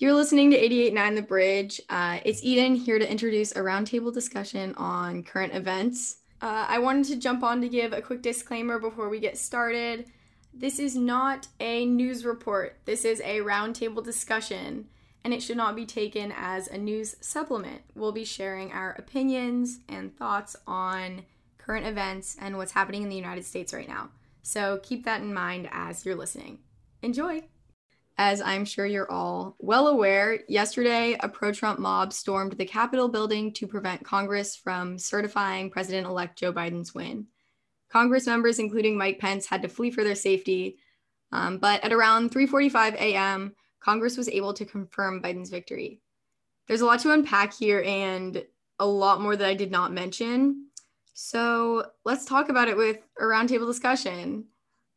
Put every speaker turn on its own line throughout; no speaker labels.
You're listening to 88.9 The Bridge. Uh, it's Eden here to introduce a roundtable discussion on current events. Uh, I wanted to jump on to give a quick disclaimer before we get started. This is not a news report, this is a roundtable discussion, and it should not be taken as a news supplement. We'll be sharing our opinions and thoughts on current events and what's happening in the United States right now. So keep that in mind as you're listening. Enjoy! As I'm sure you're all well aware, yesterday a pro Trump mob stormed the Capitol building to prevent Congress from certifying President elect Joe Biden's win. Congress members, including Mike Pence, had to flee for their safety. Um, but at around 3:45 a.m., Congress was able to confirm Biden's victory. There's a lot to unpack here and a lot more that I did not mention. So let's talk about it with a roundtable discussion.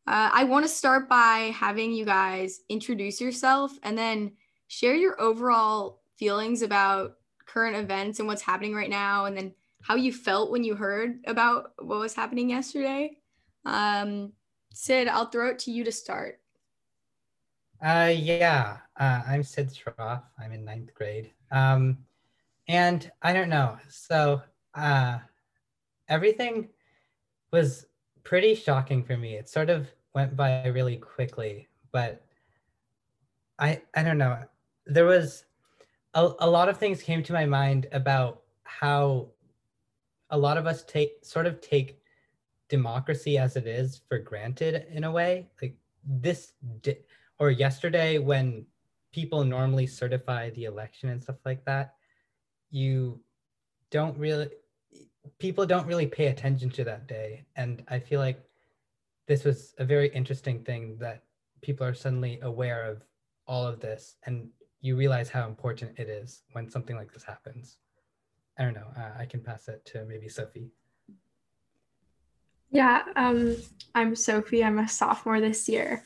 Uh, I want to start by having you guys introduce yourself and then share your overall feelings about current events and what's happening right now, and then how you felt when you heard about what was happening yesterday. Um, Sidh, I'll throw it to you to start.
Uh, yeah, uh, I'm Sidh Schroff. I'm in ninth grade. Um, and I don't know. So uh, everything was pretty shocking for me. It sort of went by really quickly, but I I don't know. There was a, a lot of things came to my mind about how a lot of us take sort of take democracy as it is for granted in a way. Like this di- or yesterday when people normally certify the election and stuff like that, you don't really people don't really pay attention to that day. And i feel like this was a very interesting thing that people are suddenly aware of all of this. And you realize how important it is when something like this happens. I don't know. Uh, i can pass it to maybe sophie.
Yeah um, i'm sophie. I'm a sophomore this year.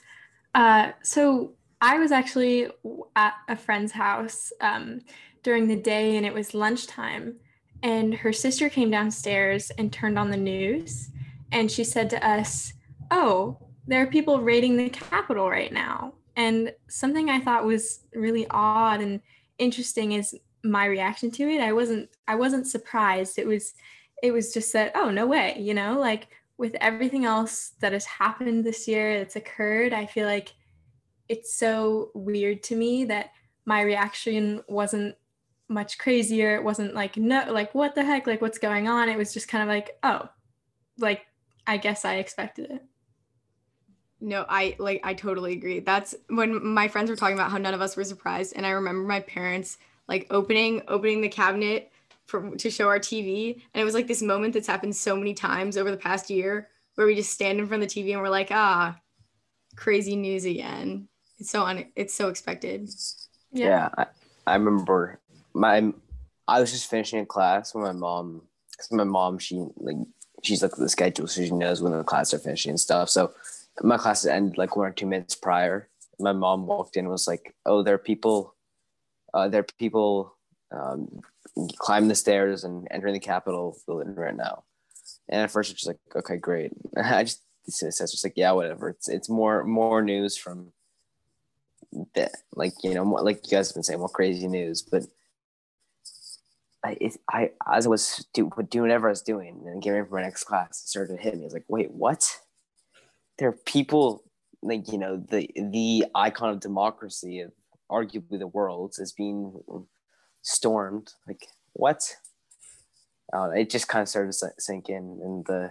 Uh, so i was actually at a friend's house um, during the day and it was lunchtime and her sister came downstairs and turned on the news. And she said to us oh there are people raiding the capitol right now. And something i thought was really odd and interesting is my reaction to it. I wasn't i wasn't surprised. It was it was just that oh no way you know? Like with everything else that has happened this year that's occurred i feel like it's so weird to me that my reaction wasn't much crazier. It wasn't like, no, like, what the heck? Like, what's going on? It was just kind of like, oh, like, I guess I expected it.
No, I like, I totally agree. That's when my friends were talking about how none of us were surprised. And I remember my parents like opening, opening the cabinet for, to show our TV. And it was like this moment that's happened so many times over the past year where we just stand in front of the TV and we're like, ah, crazy news again. It's so un, it's so expected.
Yeah, yeah I, I remember my I was just finishing a class when my mom, because my mom she like she's like the schedule, so she knows when the class are finishing and stuff. So my classes ended like one or two minutes prior. My mom walked in and was like, "Oh, there are people, uh, there are people um, climbing the stairs and entering the Capitol building right now." And at first, it's just like, "Okay, great." I just it's just like, "Yeah, whatever." It's it's more more news from that, like you know, more, like you guys have been saying, more crazy news, but I, I as I was do, doing whatever I was doing and getting ready for my next class, it started to hit me. I was like, wait, what? There are people like you know the the icon of democracy of arguably the world is being stormed. Like what? Uh, it just kind of started to sink in, and the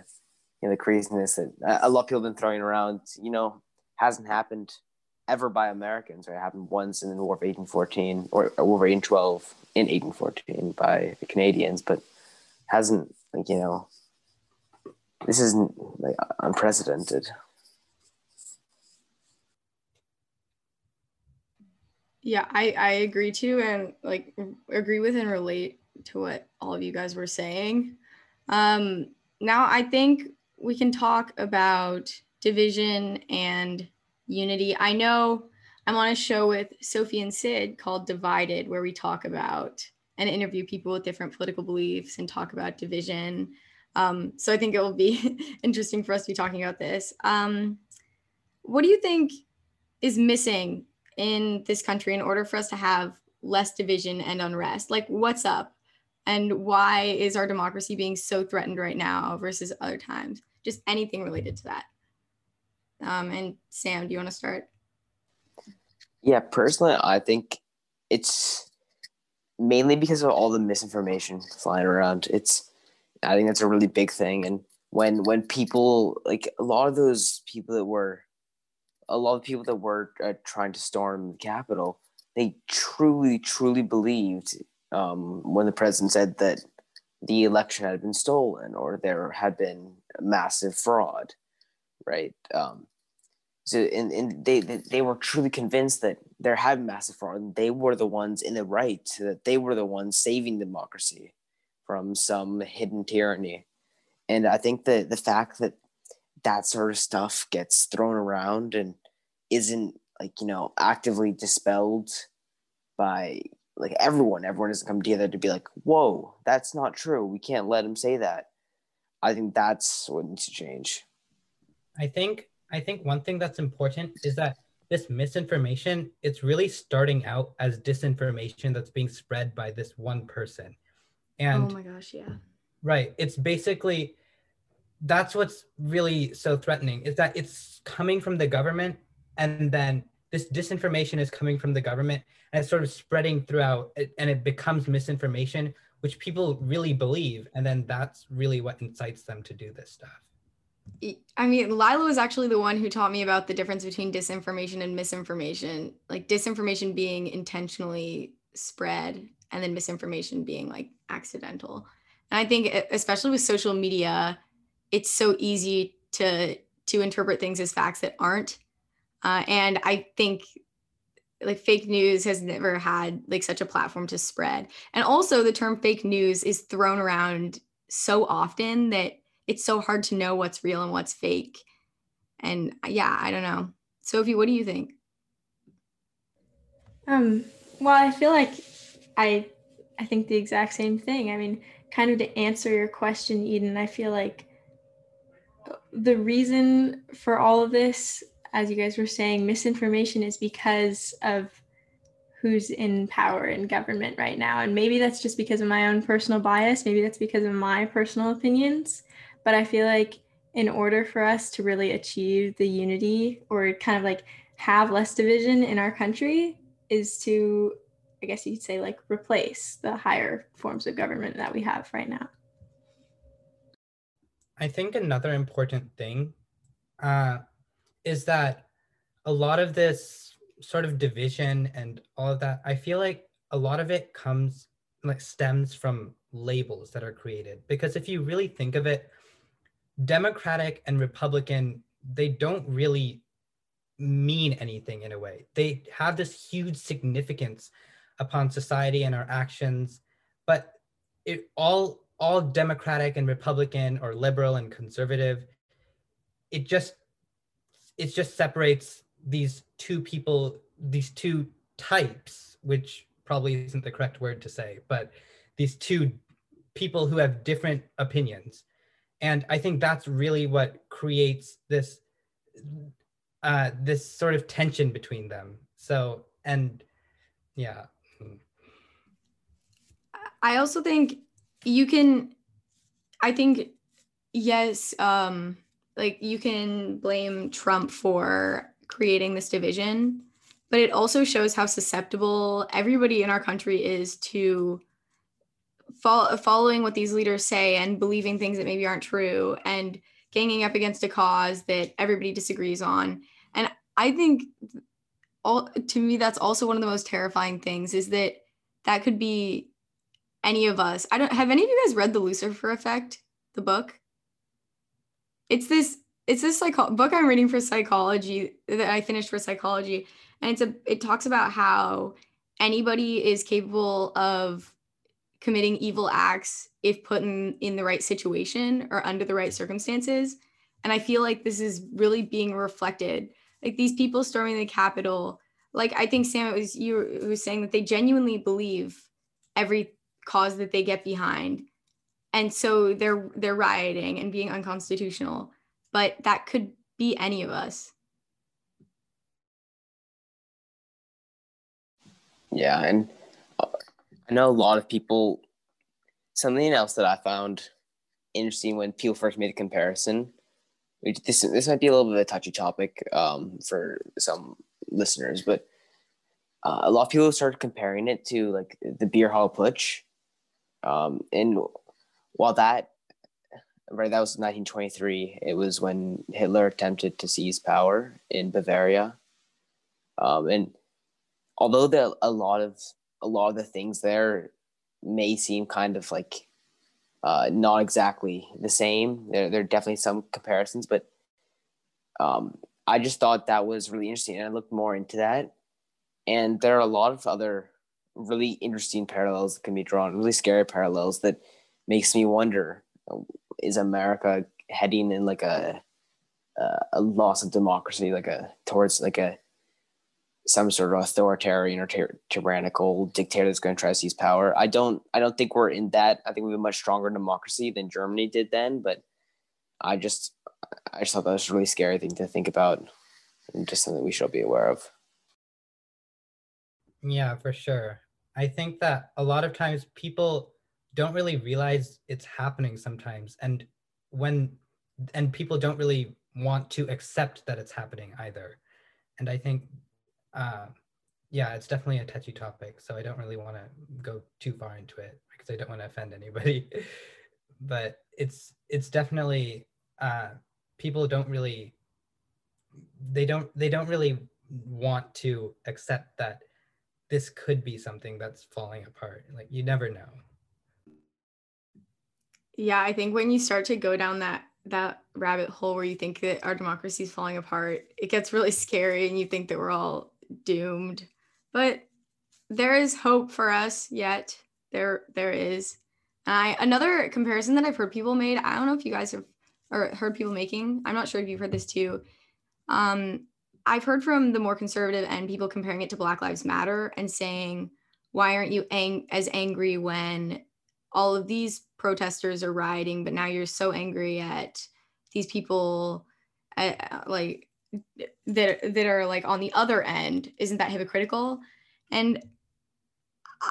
you know the craziness that a lot of people have been throwing around. You know, hasn't happened ever by Americans. Right? It happened once in the War of 1814 or, War of 1812 in 1814 by the Canadians, but hasn't like you know this isn't like unprecedented.
Yeah, I I agree too, and like agree with and relate to what all of you guys were saying. Um, now I think we can talk about division and unity. I know I'm on a show with Sophie and Sidh called Divided, where we talk about and interview people with different political beliefs and talk about division. Um, so I think it will be interesting for us to be talking about this. Um, what do you think is missing in this country in order for us to have less division and unrest? Like, what's up? And why is our democracy being so threatened right now versus other times? Just anything related to that. Um, and Sam, do you want to start?
Yeah, personally, I think it's mainly because of all the misinformation flying around. It's, I think that's a really big thing. And when when people like a lot of those people that were, a lot of people that were uh, trying to storm the Capitol, they truly, truly believed um, when the president said that the election had been stolen or there had been massive fraud, right? Um, so and, and they, they were truly convinced that there had been massive fraud. They were the ones in the right, that they were the ones saving democracy from some hidden tyranny. And I think that the fact that that sort of stuff gets thrown around and isn't like you know actively dispelled by like everyone everyone doesn't come together to be like whoa that's not true we can't let him say that i think that's what needs to change
i think i think one thing that's important is that this misinformation it's really starting out as disinformation that's being spread by this one person. And
oh my gosh yeah.
Right. It's basically that's what's really so threatening is that it's coming from the government and then this disinformation is coming from the government and it's sort of spreading throughout and it becomes misinformation which people really believe. And then that's really what incites them to do this stuff
I mean, Lila was actually the one who taught me about the difference between disinformation and misinformation. Like disinformation being intentionally spread and then misinformation being like accidental. And I think especially with social media, it's so easy to to interpret things as facts that aren't uh, and I think like fake news has never had like such a platform to spread. And also the term fake news is thrown around so often that it's so hard to know what's real and what's fake. And yeah, I don't know. Sophie, what do you think?
Um, well, I feel like I I think the exact same thing. I mean, kind of to answer your question, Eden, I feel like the reason for all of this as you guys were saying, misinformation is because of who's in power in government right now. And maybe that's just because of my own personal bias. Maybe that's because of my personal opinions. But I feel like in order for us to really achieve the unity or kind of like have less division in our country is to, I guess you could say, like replace the higher forms of government that we have right now.
I think another important thing uh, is that a lot of this sort of division and all of that, I feel like a lot of it comes like stems from labels that are created. Because if you really think of it, Democratic and Republican, they don't really mean anything in a way. They have this huge significance upon society and our actions, but it all all democratic and republican or liberal and conservative it just it just separates these two people, these two types, which probably isn't the correct word to say, but these two people who have different opinions. And I think that's really what creates this uh, this sort of tension between them. So, and yeah.
I also think you can, I think, yes, um, like you can blame Trump for creating this division, but it also shows how susceptible everybody in our country is to fo- following what these leaders say and believing things that maybe aren't true and ganging up against a cause that everybody disagrees on. And I think all to me that's also one of the most terrifying things is that that could be any of us. I don't have any of you guys read The Lucifer Effect, the book? it's this it's this psycho- book I'm reading for psychology that I finished for psychology, and it's a it talks about how anybody is capable of committing evil acts if put in in the right situation or under the right circumstances. And I feel like this is really being reflected. Like these people storming the Capitol, like I think Sam, it was you who was saying that they genuinely believe every cause that they get behind and so they're they're rioting and being unconstitutional but that could be any of us
Yeah, and I know a lot of people. Something else that I found interesting when people first made a comparison. This this might be a little bit of a touchy topic um, for some listeners, but uh, a lot of people started comparing it to like the beer hall putsch, um, and while that right that was 1923, it was when Hitler attempted to seize power in Bavaria, um, and although there a lot of a lot of the things there may seem kind of like uh, not exactly the same. There, there are definitely some comparisons, but um, I just thought that was really interesting, and I looked more into that. And there are a lot of other really interesting parallels that can be drawn, really scary parallels that makes me wonder: Is America heading in like a a loss of democracy, like a towards like a some sort of authoritarian or tyrannical dictator that's going to try to seize power. I don't I don't think we're in that. I think we have a much stronger democracy than Germany did then, but I just I just thought that was a really scary thing to think about and just something we should be aware of.
Yeah, for sure. I think that a lot of times people don't really realize it's happening sometimes and when and people don't really want to accept that it's happening either. And I think uh, yeah, it's definitely a touchy topic, so I don't really want to go too far into it because I don't want to offend anybody. but it's it's definitely uh, people don't really they don't they don't really want to accept that this could be something that's falling apart. Like you never know.
Yeah, I think when you start to go down that that rabbit hole where you think that our democracy is falling apart, it gets really scary and you think that we're all doomed. But there is hope for us yet. There there is. I another comparison that I've heard people made. I don't know if you guys have or heard people making. I'm not sure if you've heard this too. Um, I've heard from the more conservative end people comparing it to Black Lives Matter and saying, why aren't you ang- as angry when all of these protesters are rioting, but now you're so angry at these people, like that that are like on the other end isn't that hypocritical. And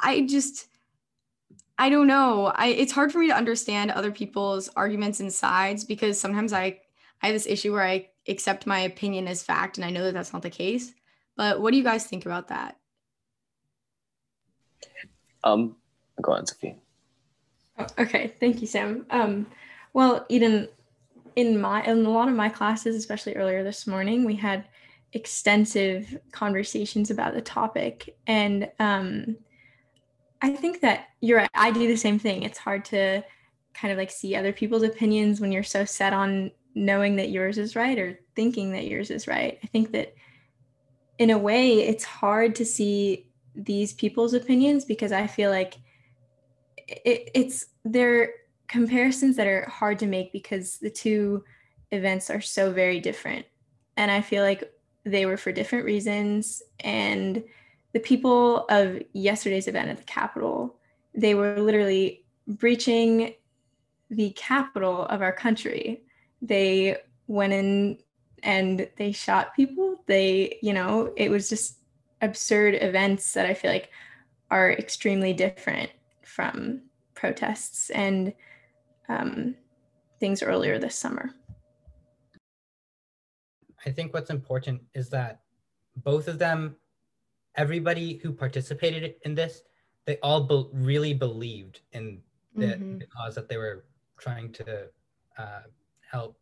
i just i don't know. I it's hard for me to understand other people's arguments and sides because sometimes i i have this issue where i accept my opinion as fact and i know that that's not the case. But what do you guys think about that?
Um go on sophie.
Oh, okay thank you sam. Um well eden in my in a lot of my classes, especially earlier this morning, we had extensive conversations about the topic, and um, I think that you're right. I do the same thing. It's hard to kind of like see other people's opinions when you're so set on knowing that yours is right or thinking that yours is right. I think that in a way, it's hard to see these people's opinions because I feel like it, it's they're comparisons that are hard to make because the two events are so very different. And I feel like they were for different reasons. And the people of yesterday's event at the Capitol, they were literally breaching the capital of our country. They went in and they shot people. They, you know, it was just absurd events that I feel like are extremely different from protests. And um, things earlier this summer.
I think what's important is that both of them, everybody who participated in this, they all be- really believed in the, mm-hmm. the, cause that they were trying to uh, help.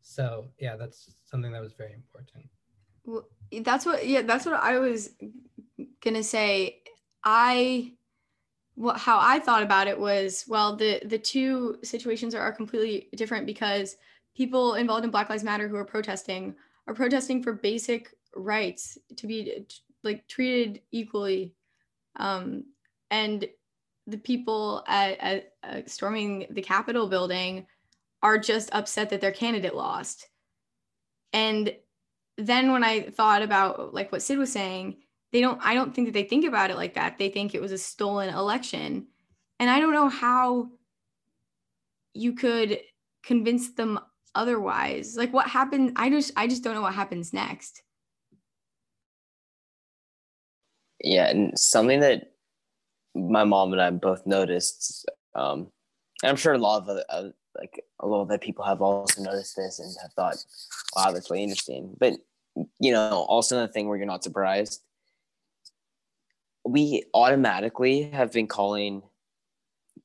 So yeah, that's something that was very important.
Well, that's what yeah, that's what I was gonna say. I how I thought about it was well the the two situations are, are completely different because people involved in Black Lives Matter who are protesting are protesting for basic rights to be like treated equally. Um, and the people at, at uh, storming the capitol building are just upset that their candidate lost. And then when i thought about like what sidh was saying they don't i don't think that they think about it like that. They think it was a stolen election. And i don't know how you could convince them otherwise. Like what happened i just i just don't know what happens next.
Yeah, and something that my mom and I both noticed, um, and I'm sure a lot of uh, like a lot of people have also noticed this and have thought, "Wow, that's really interesting." But you know, also another thing where you're not surprised, we automatically have been calling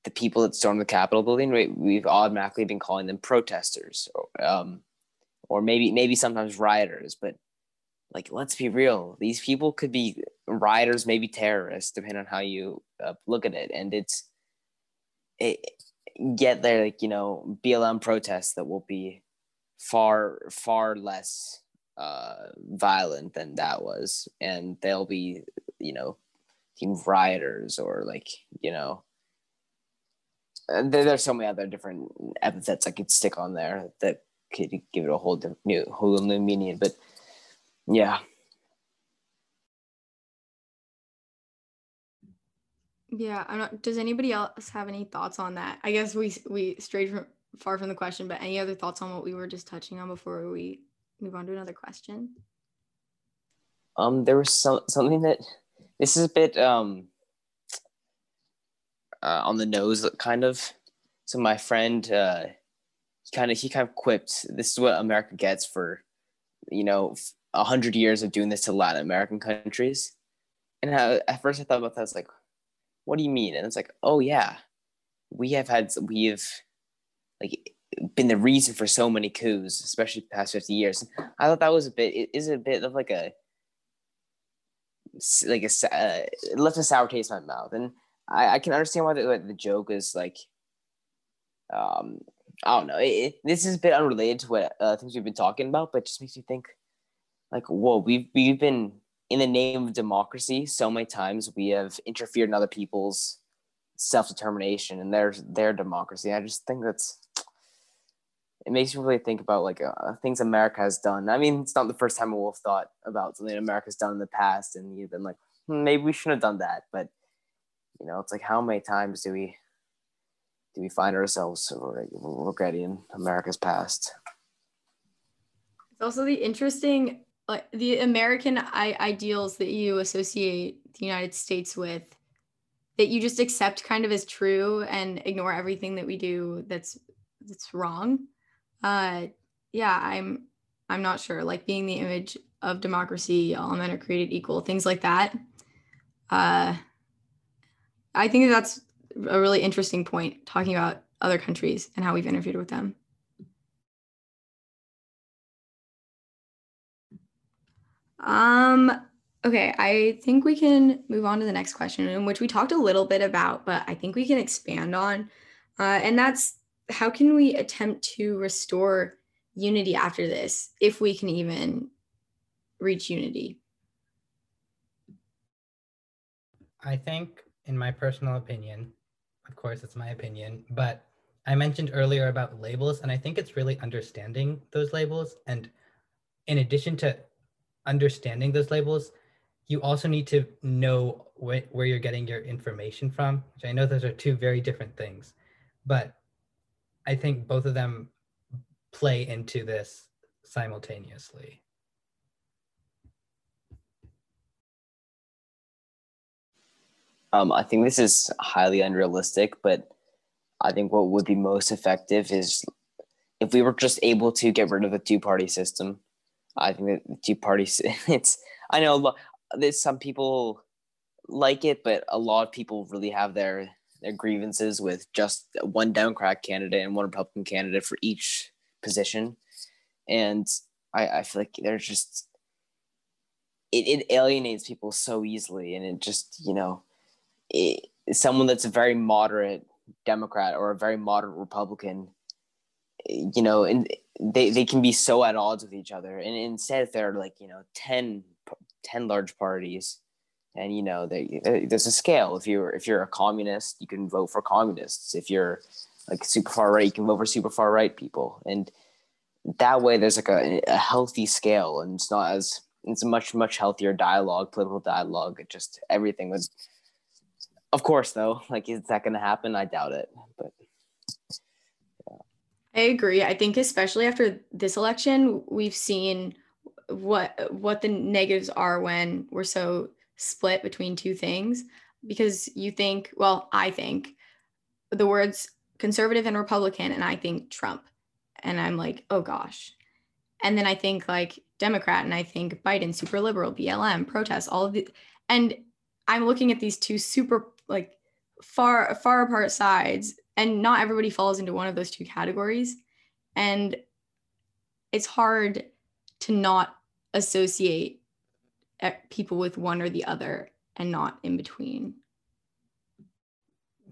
the people that stormed the Capitol building, right? We've automatically been calling them protesters, or, um, or maybe maybe sometimes rioters, but like let's be real these people could be rioters maybe terrorists depending on how you uh, look at it and it's it, get there like you know blm protests that will be far far less uh, violent than that was and they'll be you know rioters or like you know there, there's so many other different epithets i could stick on there that could give it a whole different new whole new meaning but yeah.
Yeah, I'm not. Does anybody else have any thoughts on that? I guess we we strayed from far from the question, but any other thoughts on what we were just touching on before we move on to another question?
Um, there was some something that this is a bit um uh, on the nose, kind of. So my friend, uh, he kind of he kind of quipped, "This is what America gets for, you know, a hundred years of doing this to Latin American countries. And I, at first I thought about that. I was like, what do you mean? And it's like, oh yeah, we have had, we have like been the reason for so many coups, especially the past 50 years. I thought that was a bit, it is a bit of like a, like a, uh, it left a sour taste in my mouth. And I, I can understand why the, the joke is like, um, I don't know. It, it, this is a bit unrelated to what uh, things we've been talking about, but just makes me think like whoa we've we've been in the name of democracy so many times we have interfered in other people's self-determination and their their democracy i just think that's it makes you really think about like uh, things america has done. I mean it's not the first time we've thought about something america's done in the past and you've been like hmm, maybe we shouldn't have done that. But you know it's like how many times do we do we find ourselves regretting america's past?
It's also the interesting like the American ideals that you associate the United States with that you just accept kind of as true and ignore everything that we do that's that's wrong. Uh yeah, I'm I'm not sure. Like being the image of democracy, all men are created equal, things like that. Uh I think that's a really interesting point talking about other countries and how we've interviewed with them. Um, okay, I think we can move on to the next question, which we talked a little bit about, but I think we can expand on. Uh, and that's how can we attempt to restore unity after this, if we can even reach unity?
I think, in my personal opinion, of course, it's my opinion, but I mentioned earlier about labels, and I think it's really understanding those labels. And in addition to understanding those labels, you also need to know wh- where you're getting your information from, which I know those are two very different things, but I think both of them play into this simultaneously.
Um, I think this is highly unrealistic, but I think what would be most effective is if we were just able to get rid of the two party system I think that the Tea Party, it's, I know there's some people like it, but a lot of people really have their, their grievances with just one Democrat candidate and one Republican candidate for each position. And I, I feel like there's just, it, it alienates people so easily. And it just, you know, it, someone that's a very moderate Democrat or a very moderate Republican you know, and they, they can be so at odds with each other. And instead, if there are like, you know, 10, 10 large parties, and you know, they, uh, there's a scale. If you're if you're a communist, you can vote for communists. If you're like super far right, you can vote for super far right people. And that way, there's like a, a healthy scale, and it's not as it's a much much healthier dialogue, political dialogue. It just everything was. Of course, though, like is that going to happen? I doubt it. But
I agree. I think especially after this election, we've seen what what the negatives are when we're so split between two things because you think, well, I think the words conservative and Republican, and I think Trump. And I'm like, oh gosh. And then I think like Democrat, and I think Biden, super liberal, BLM, protests, all of the, and I'm looking at these two super like far far apart sides, and not everybody falls into one of those two categories, and it's hard to not associate people with one or the other and not in between.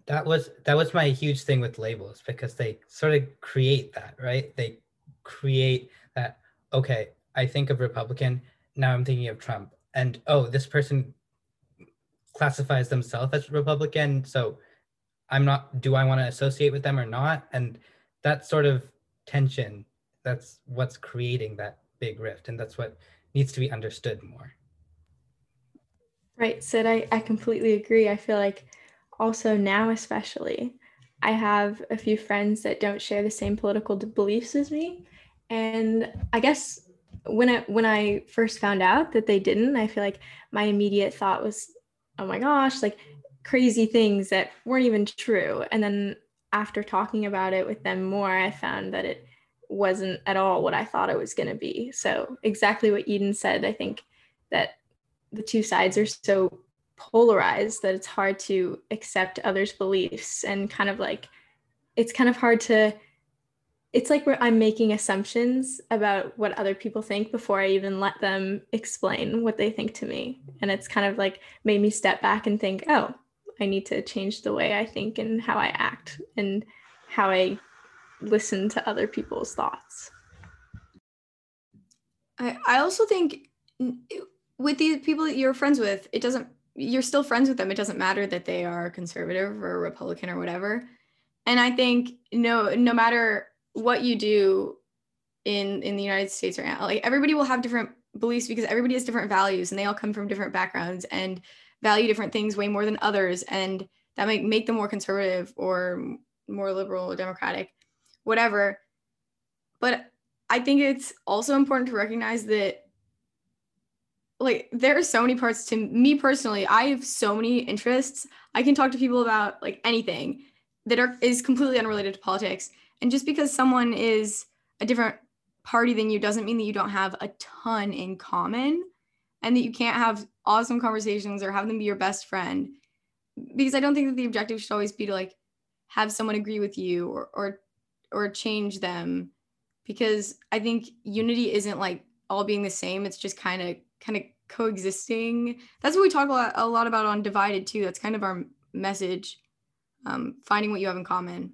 That was that was my huge thing with labels because they sort of create that right? They create that okay i think of republican now i'm thinking of trump. And oh this person classifies themselves as republican so i'm not do i want to associate with them or not? And that sort of tension that's what's creating that big rift and that's what needs to be understood more
right sidh i, I completely agree. I feel like also now especially i have a few friends that don't share the same political beliefs as me. And i guess when i when i first found out that they didn't i feel like my immediate thought was oh my gosh like crazy things that weren't even true. And then after talking about it with them more i found that it wasn't at all what i thought it was going to be. So exactly what eden said i think that the two sides are so polarized that it's hard to accept others' beliefs and kind of like it's kind of hard to it's like where I'm making assumptions about what other people think before I even let them explain what they think to me. And it's kind of like made me step back and think, oh, I need to change the way I think and how I act and how I listen to other people's thoughts.
I, I also think with the people that you're friends with, it doesn't you're still friends with them. It doesn't matter that they are conservative or Republican or whatever. And I think no no matter what you do in in the United States right now, like everybody will have different beliefs because everybody has different values and they all come from different backgrounds and value different things way more than others and that might make them more conservative or more liberal or democratic whatever but i think it's also important to recognize that like there are so many parts to me personally i have so many interests. I can talk to people about like anything that are is completely unrelated to politics. And just because someone is a different party than you doesn't mean that you don't have a ton in common and that you can't have awesome conversations or have them be your best friend. Because i don't think that the objective should always be to like have someone agree with you or or or change them. Because i think unity isn't like all being the same. It's just kind of kind of coexisting. That's what we talk a lot, a lot about on Divided too. That's kind of our message, um, finding what you have in common.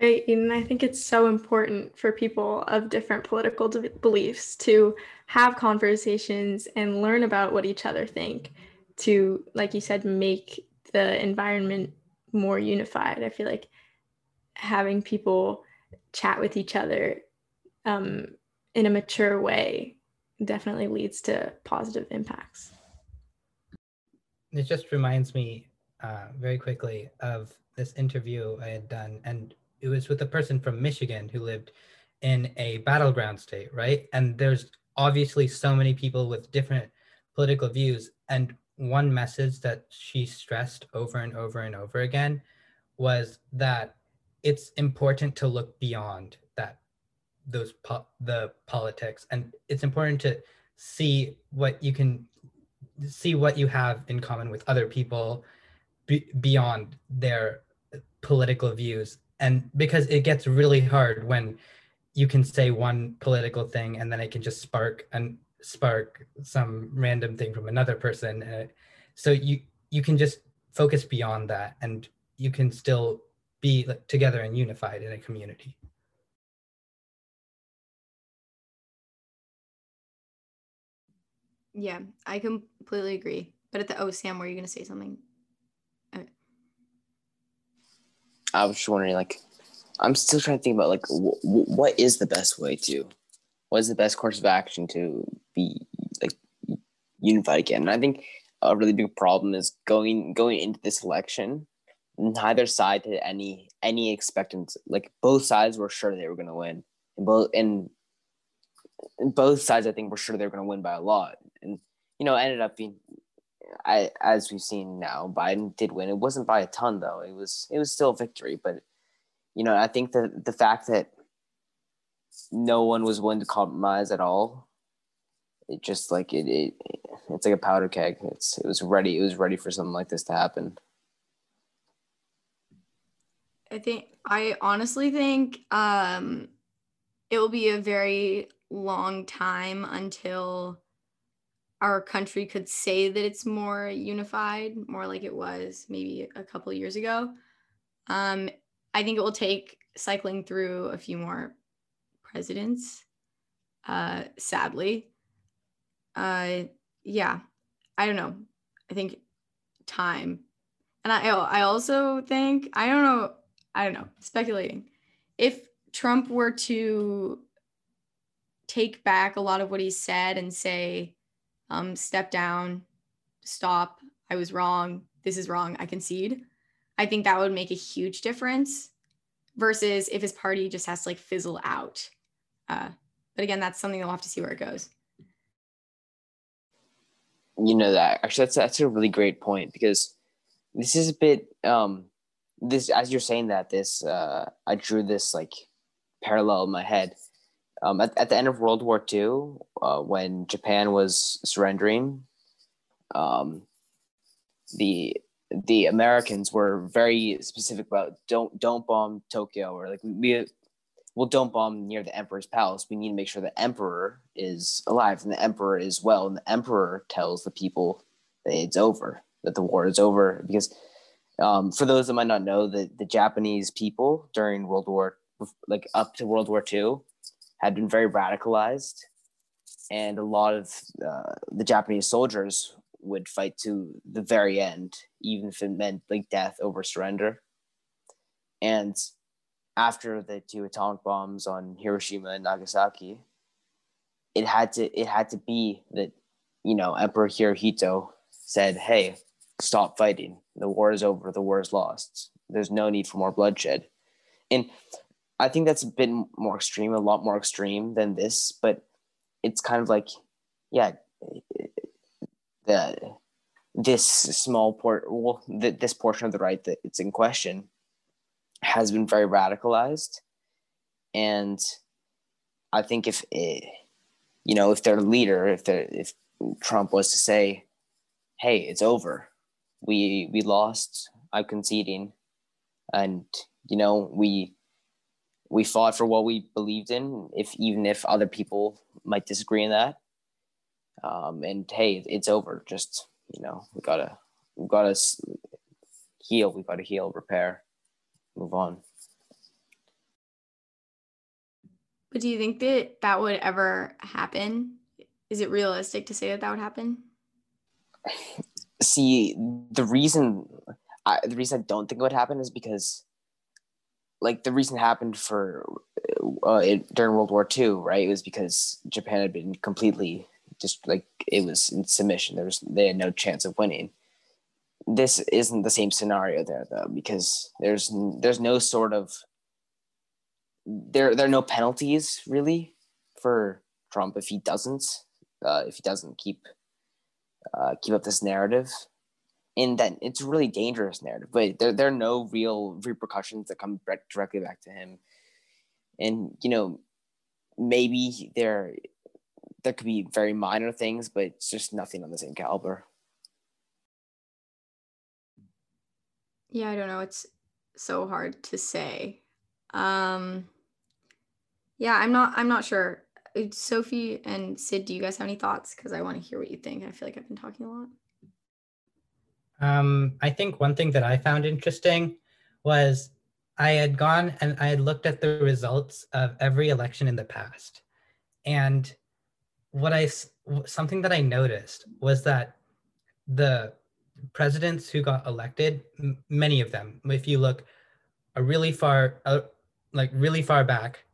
Right, and I think it's so important for people of different political de- beliefs to have conversations and learn about what each other think to, like you said, make the environment more unified. I feel like having people chat with each other um, in a mature way definitely leads to positive impacts.
It just reminds me uh, very quickly of this interview I had done, and it was with a person from Michigan who lived in a battleground state, right? And there's obviously so many people with different political views. And one message that she stressed over and over and over again was that it's important to look beyond that those po- the politics. And it's important to see what you can see what you have in common with other people be- beyond their political views. And because it gets really hard when you can say one political thing and then it can just spark and spark some random thing from another person. Uh, so you you can just focus beyond that and you can still be together and unified in a community
Yeah, I completely agree. But at the oh, Sam, were you to say something? Okay.
I was just wondering, like, I'm still trying to think about, like, w- w- what is the best way to, what is the best course of action to be, like, unified again? And I think a really big problem is going going into this election. Neither side had any any expectancy. Like both sides were sure they were going to win, and both and both sides I think were sure they were going to win by a lot and you know ended up being I as we've seen now, Biden did win. It wasn't by a ton though. It was it was still a victory, but you know, I think that the fact that no one was willing to compromise at all, it just like it, it it's like a powder keg. It's it was ready. It was ready for something like this to happen.
I think I honestly think um, it will be a very long time until our country could say that it's more unified, more like it was maybe a couple years ago. Um, I think it will take cycling through a few more presidents, uh, sadly. Uh, yeah, I don't know. I think time. And I, I also think, I don't know, I don't know, speculating. If Trump were to take back a lot of what he said and say, um, step down, stop, I was wrong, this is wrong, I concede, I think that would make a huge difference versus if his party just has to like fizzle out. Uh, but again, that's something we'll have to see where it goes.
You know that actually that's that's a really great point because this is a bit um this as you're saying that this uh I drew this like parallel in my head. Um, at, at the end of World War II, uh, when Japan was surrendering, um, the the Americans were very specific about don't don't bomb Tokyo or like we well don't bomb near the emperor's palace. We need to make sure the emperor is alive and the emperor is well, and the emperor tells the people that it's over, that the war is over. Because um, for those that might not know, the the Japanese people during World War like up to World War II had been very radicalized, and a lot of uh, the Japanese soldiers would fight to the very end, even if it meant like death over surrender. And after the two atomic bombs on Hiroshima and Nagasaki, it had to it had to be that you know Emperor Hirohito said, "Hey, stop fighting. The war is over. The war is lost. There's no need for more bloodshed." And I think that's a bit more extreme, a lot more extreme than this, but it's kind of like, yeah, the this small port, well, the, this portion of the right that it's in question has been very radicalized, and I think if it, you know, if their leader, if they if Trump was to say, "Hey, it's over, we we lost, I'm conceding," and you know we we fought for what we believed in, if even if other people might disagree in that. Um, and hey, it's over. Just you know, we gotta we gotta heal. We gotta heal, repair, move on.
But do you think that that would ever happen? Is it realistic to say that that would happen?
See, the reason I, the reason I don't think it would happen is because like the reason happened for uh, it, during World War II, right? It was because Japan had been completely just like it was in submission. There was they had no chance of winning. This isn't the same scenario there though, because there's there's no sort of there there are no penalties really for Trump if he doesn't uh, if he doesn't keep uh, keep up this narrative in that it's a really dangerous narrative, but there, there are no real repercussions that come directly back to him. And, you know, maybe there, there could be very minor things, but it's just nothing on the same caliber.
Yeah, I don't know. It's so hard to say. Um, yeah, I'm not, I'm not sure. Sophie and Sidh, do you guys have any thoughts? Because I want to hear what you think. I feel like I've been talking a lot.
Um, I think one thing that I found interesting was I had gone and I had looked at the results of every election in the past. And what I, something that I noticed was that the presidents who got elected, many of them, if you look a really far, uh, like really far back,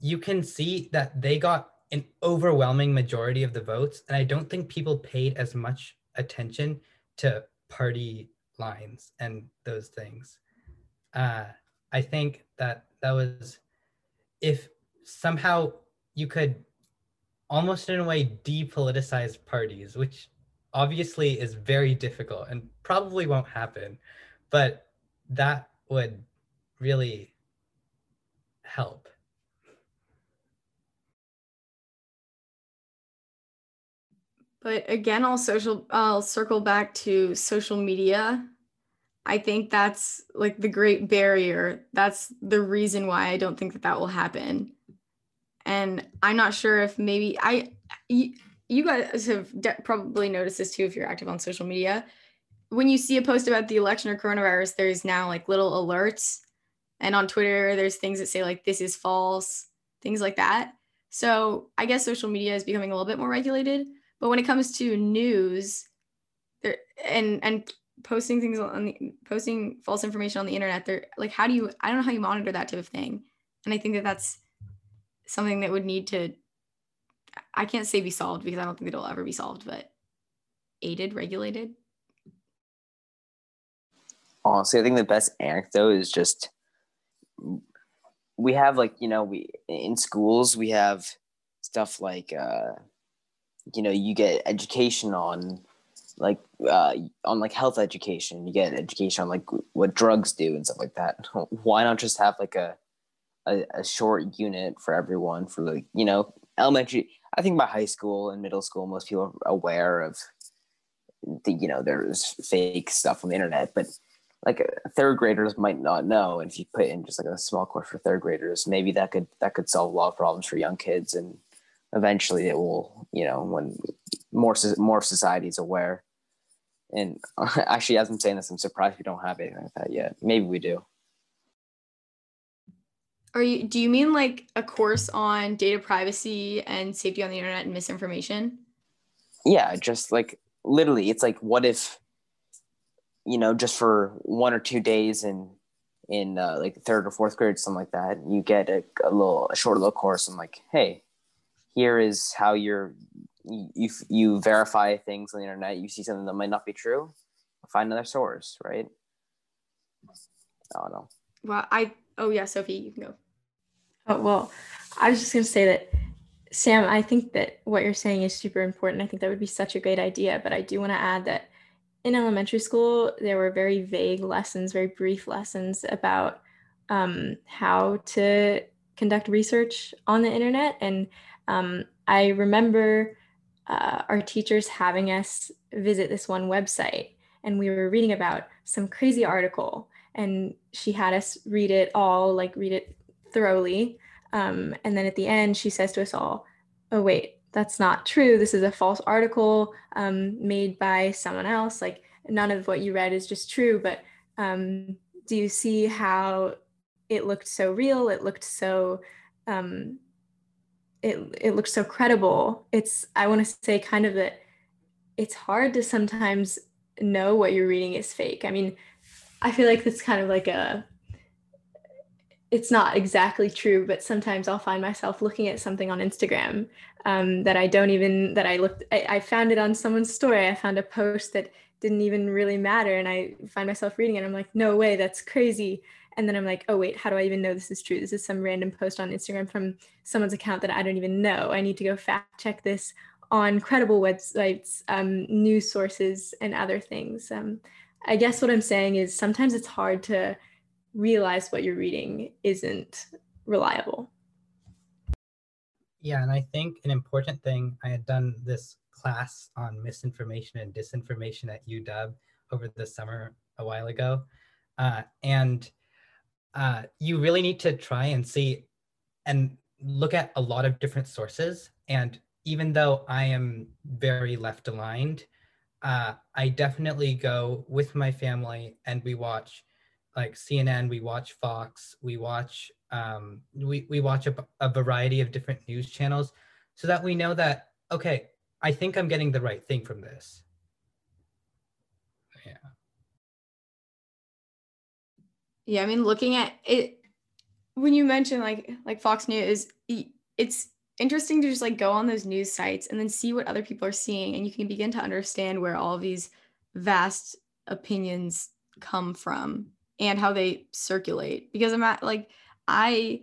you can see that they got an overwhelming majority of the votes. And I don't think people paid as much attention to party lines and those things. Uh, I think that that was if somehow you could almost in a way depoliticize parties, which obviously is very difficult and probably won't happen, but that would really help.
But again, I'll social I'll circle back to social media. I think that's like the great barrier. That's the reason why I don't think that that will happen. And I'm not sure if maybe I you, you guys have de- probably noticed this too if you're active on social media. When you see a post about the election or coronavirus, there's now like little alerts. And on Twitter, there's things that say like this is false, things like that. So I guess social media is becoming a little bit more regulated. But when it comes to news, there and and posting things on the posting false information on the internet, they're like, how do you? I don't know how you monitor that type of thing. And I think that that's something that would need to. I can't say be solved because I don't think it'll ever be solved, but aided, regulated.
Honestly, I think the best anecdote is just we have like you know we in schools we have stuff like uh you know you get education on like uh on like health education you get education on like what drugs do and stuff like that. Why not just have like a a, a short unit for everyone for like you know elementary i think by high school and middle school most people are aware of the you know there's fake stuff on the internet but like third graders might not know and if you put in just like a small course for third graders maybe that could that could solve a lot of problems for young kids and eventually it will you know when more more society is aware. And actually as i'm saying this i'm surprised we don't have anything like that yet. Maybe we do.
Are you do you mean like a course on data privacy and safety on the internet and misinformation?
Yeah just like literally it's like what if you know just for one or two days and in uh, like third or fourth grade something like that you get a, a little a short little course and like hey here is how you're you you verify things on the internet you see something that might not be true find another source right? I don't know.
Well i oh yeah sophie you can go.
Oh well i was just going to say that sam i think that what you're saying is super important. I think that would be such a great idea but i do want to add that in elementary school there were very vague lessons very brief lessons about um, how to conduct research on the internet and um, I remember uh, our teachers having us visit this one website, and we were reading about some crazy article, and she had us read it all, like read it thoroughly. Um, and then at the end, she says to us all, "Oh wait, that's not true. This is a false article um, made by someone else. Like none of what you read is just true. But um, do you see how it looked so real? It looked so um, it it looks so credible. It's I want to say kind of that it's hard to sometimes know what you're reading is fake. I mean, I feel like it's kind of like a it's not exactly true, but sometimes I'll find myself looking at something on Instagram um, that I don't even that I looked I, I found it on someone's story. I found a post that didn't even really matter and I find myself reading it. I'm like, no way, that's crazy and then i'm like oh wait how do i even know this is true? This is some random post on instagram from someone's account that i don't even know. I need to go fact check this on credible websites um, news sources and other things. Um, i guess what i'm saying is sometimes it's hard to realize what you're reading isn't reliable.
Yeah and i think an important thing i had done this class on misinformation and disinformation at uw over the summer a while ago uh, and uh, you really need to try and see and look at a lot of different sources. And even though I am very left aligned, uh, I definitely go with my family and we watch like CNN, we watch Fox, we watch um, we, we watch a, a variety of different news channels so that we know that, okay, I think I'm getting the right thing from this. Yeah.
Yeah, I mean, looking at it, when you mention like like Fox News, it's interesting to just like go on those news sites and then see what other people are seeing, and you can begin to understand where all these vast opinions come from and how they circulate. Because I'm at like I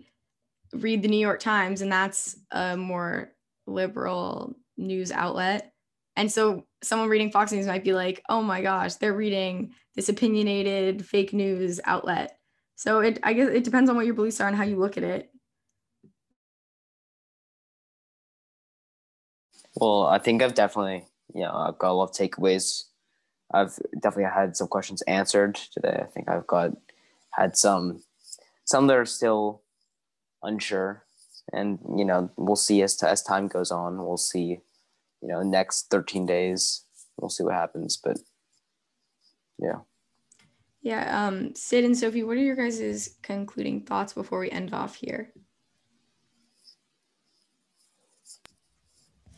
read the New York Times, and that's a more liberal news outlet, and so someone reading Fox News might be like, oh my gosh, they're reading this opinionated fake news outlet. So it I guess it depends on what your beliefs are and how you look at it.
Well, I think I've definitely, you know, I've got a lot of takeaways. I've definitely had some questions answered today. I think I've got had some some that are still unsure, and you know, we'll see as as time goes on. We'll see, you know, next thirteen days, we'll see what happens. But yeah.
Yeah. Um, Sidh and Sophie, what are your guys' concluding thoughts before we end off here?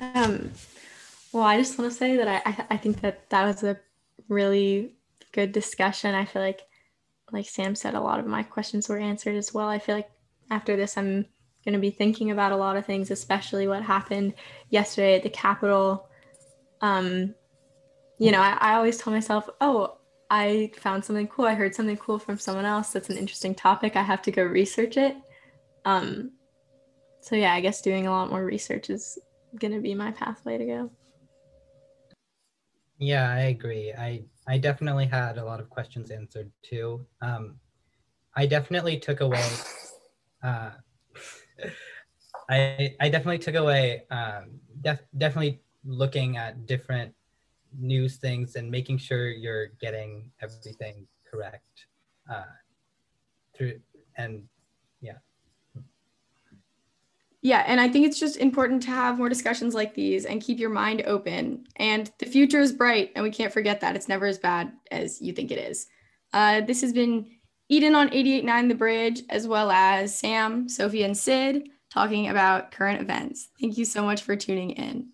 Um, well, I just want to say that I, I, I think that that was a really good discussion. I feel like, like Sam said, a lot of my questions were answered as well. I feel like after this, I'm going to be thinking about a lot of things, especially what happened yesterday at the Capitol. Um, you know, I, I always tell myself, oh, I found something cool. I heard something cool from someone else. That's an interesting topic. I have to go research it. Um, so yeah, I guess doing a lot more research is going to be my pathway to go.
Yeah, I agree. I I definitely had a lot of questions answered too. Um, I definitely took away. Uh, I I definitely took away. Um, def- definitely looking at different news things and making sure you're getting everything correct. Uh, through and
yeah, yeah and I think it's just important to have more discussions like these and keep your mind open. And the future is bright, and we can't forget that. It's never as bad as you think it is. Uh, this has been Eden on 88.9 The Bridge, as well as Sam, Sophie, and Sidh talking about current events. Thank you so much for tuning in.